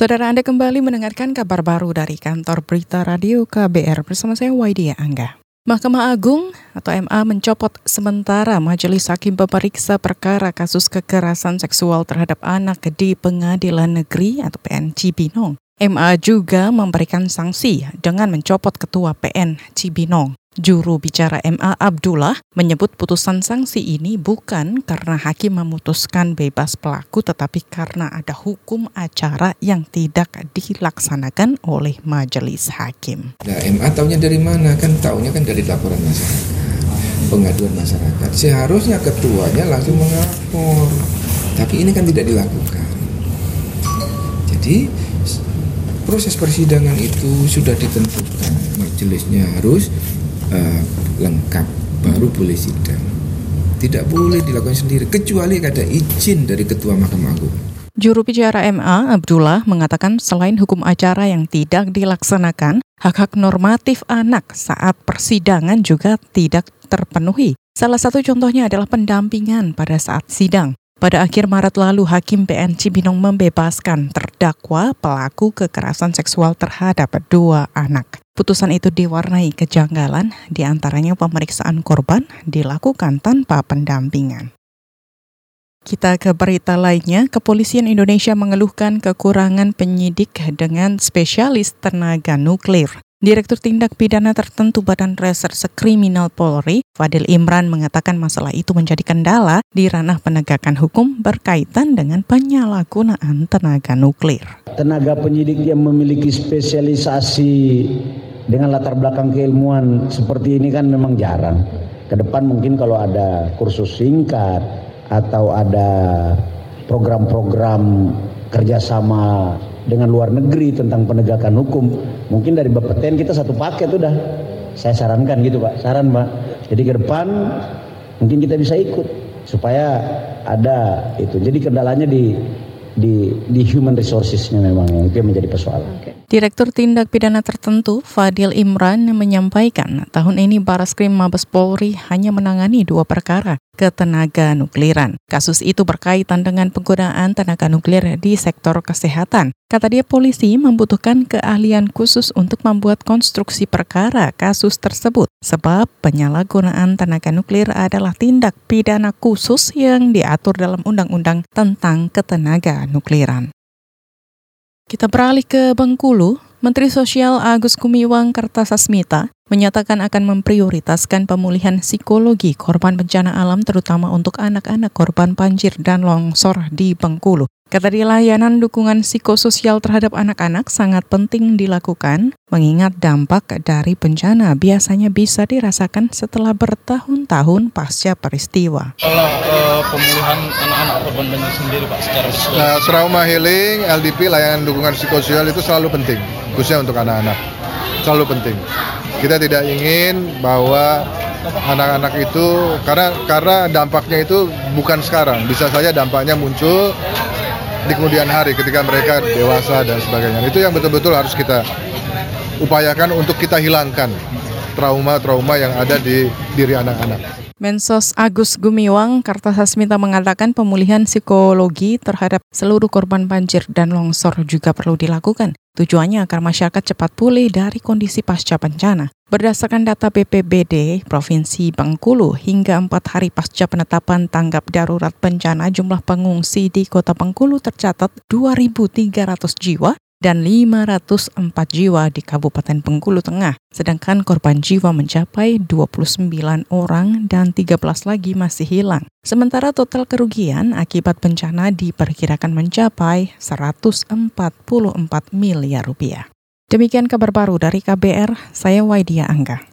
Saudara Anda kembali mendengarkan kabar baru dari kantor berita radio KBR bersama saya Waidia Angga. Mahkamah Agung atau MA mencopot sementara Majelis Hakim Pemeriksa Perkara Kasus Kekerasan Seksual Terhadap Anak di Pengadilan Negeri atau PN Cibinong. MA juga memberikan sanksi dengan mencopot Ketua PN Cibinong. Juru bicara MA Abdullah menyebut putusan sanksi ini bukan karena hakim memutuskan bebas pelaku tetapi karena ada hukum acara yang tidak dilaksanakan oleh majelis hakim. Nah, MA tahunya dari mana? Kan tahunya kan dari laporan masyarakat, pengaduan masyarakat. Seharusnya ketuanya langsung melapor, tapi ini kan tidak dilakukan. Jadi proses persidangan itu sudah ditentukan majelisnya harus uh, lengkap baru boleh sidang. Tidak boleh dilakukan sendiri kecuali ada izin dari Ketua Mahkamah Agung. Juru bicara MA Abdullah mengatakan selain hukum acara yang tidak dilaksanakan, hak-hak normatif anak saat persidangan juga tidak terpenuhi. Salah satu contohnya adalah pendampingan pada saat sidang. Pada akhir Maret lalu, Hakim PN Cibinong membebaskan terdakwa pelaku kekerasan seksual terhadap dua anak. Putusan itu diwarnai kejanggalan, di antaranya pemeriksaan korban dilakukan tanpa pendampingan. Kita ke berita lainnya, Kepolisian Indonesia mengeluhkan kekurangan penyidik dengan spesialis tenaga nuklir. Direktur Tindak Pidana Tertentu Badan Reserse Kriminal Polri, Fadil Imran mengatakan masalah itu menjadi kendala di ranah penegakan hukum berkaitan dengan penyalahgunaan tenaga nuklir. Tenaga penyidik yang memiliki spesialisasi dengan latar belakang keilmuan seperti ini kan memang jarang. Ke depan mungkin kalau ada kursus singkat atau ada program-program kerjasama dengan luar negeri tentang penegakan hukum mungkin dari Bapeten kita satu paket udah. Saya sarankan gitu Pak. Saran Pak. Jadi ke depan mungkin kita bisa ikut supaya ada itu. Jadi kendalanya di di di human resourcesnya memang yang itu menjadi persoalan. Okay. Direktur Tindak Pidana Tertentu Fadil Imran menyampaikan tahun ini Baras Krim Mabes Polri hanya menangani dua perkara ketenaga nukliran. Kasus itu berkaitan dengan penggunaan tenaga nuklir di sektor kesehatan. Kata dia polisi membutuhkan keahlian khusus untuk membuat konstruksi perkara kasus tersebut sebab penyalahgunaan tenaga nuklir adalah tindak pidana khusus yang diatur dalam undang-undang tentang ketenaga nukliran. Kita beralih ke Bengkulu. Menteri Sosial Agus Gumiwang Kartasasmita menyatakan akan memprioritaskan pemulihan psikologi korban bencana alam terutama untuk anak-anak korban banjir dan longsor di Bengkulu. Kata dia layanan dukungan psikososial terhadap anak-anak sangat penting dilakukan mengingat dampak dari bencana biasanya bisa dirasakan setelah bertahun-tahun pasca peristiwa. Kalau uh, pemulihan anak-anak korban banjir sendiri Pak secara Nah, trauma healing, LDP, layanan dukungan psikososial itu selalu penting, khususnya untuk anak-anak. Selalu penting. Kita tidak ingin bahwa anak-anak itu karena karena dampaknya itu bukan sekarang, bisa saja dampaknya muncul di kemudian hari ketika mereka dewasa dan sebagainya. Itu yang betul-betul harus kita upayakan untuk kita hilangkan trauma-trauma yang ada di diri anak-anak. Mensos Agus Gumiwang Kartasasmita mengatakan pemulihan psikologi terhadap seluruh korban banjir dan longsor juga perlu dilakukan. Tujuannya agar masyarakat cepat pulih dari kondisi pasca bencana. Berdasarkan data BPBD Provinsi Bengkulu, hingga empat hari pasca penetapan tanggap darurat bencana, jumlah pengungsi di kota Bengkulu tercatat 2.300 jiwa dan 504 jiwa di Kabupaten Bengkulu Tengah, sedangkan korban jiwa mencapai 29 orang dan 13 lagi masih hilang. Sementara total kerugian akibat bencana diperkirakan mencapai 144 miliar rupiah. Demikian kabar baru dari KBR, saya Waidia Angga.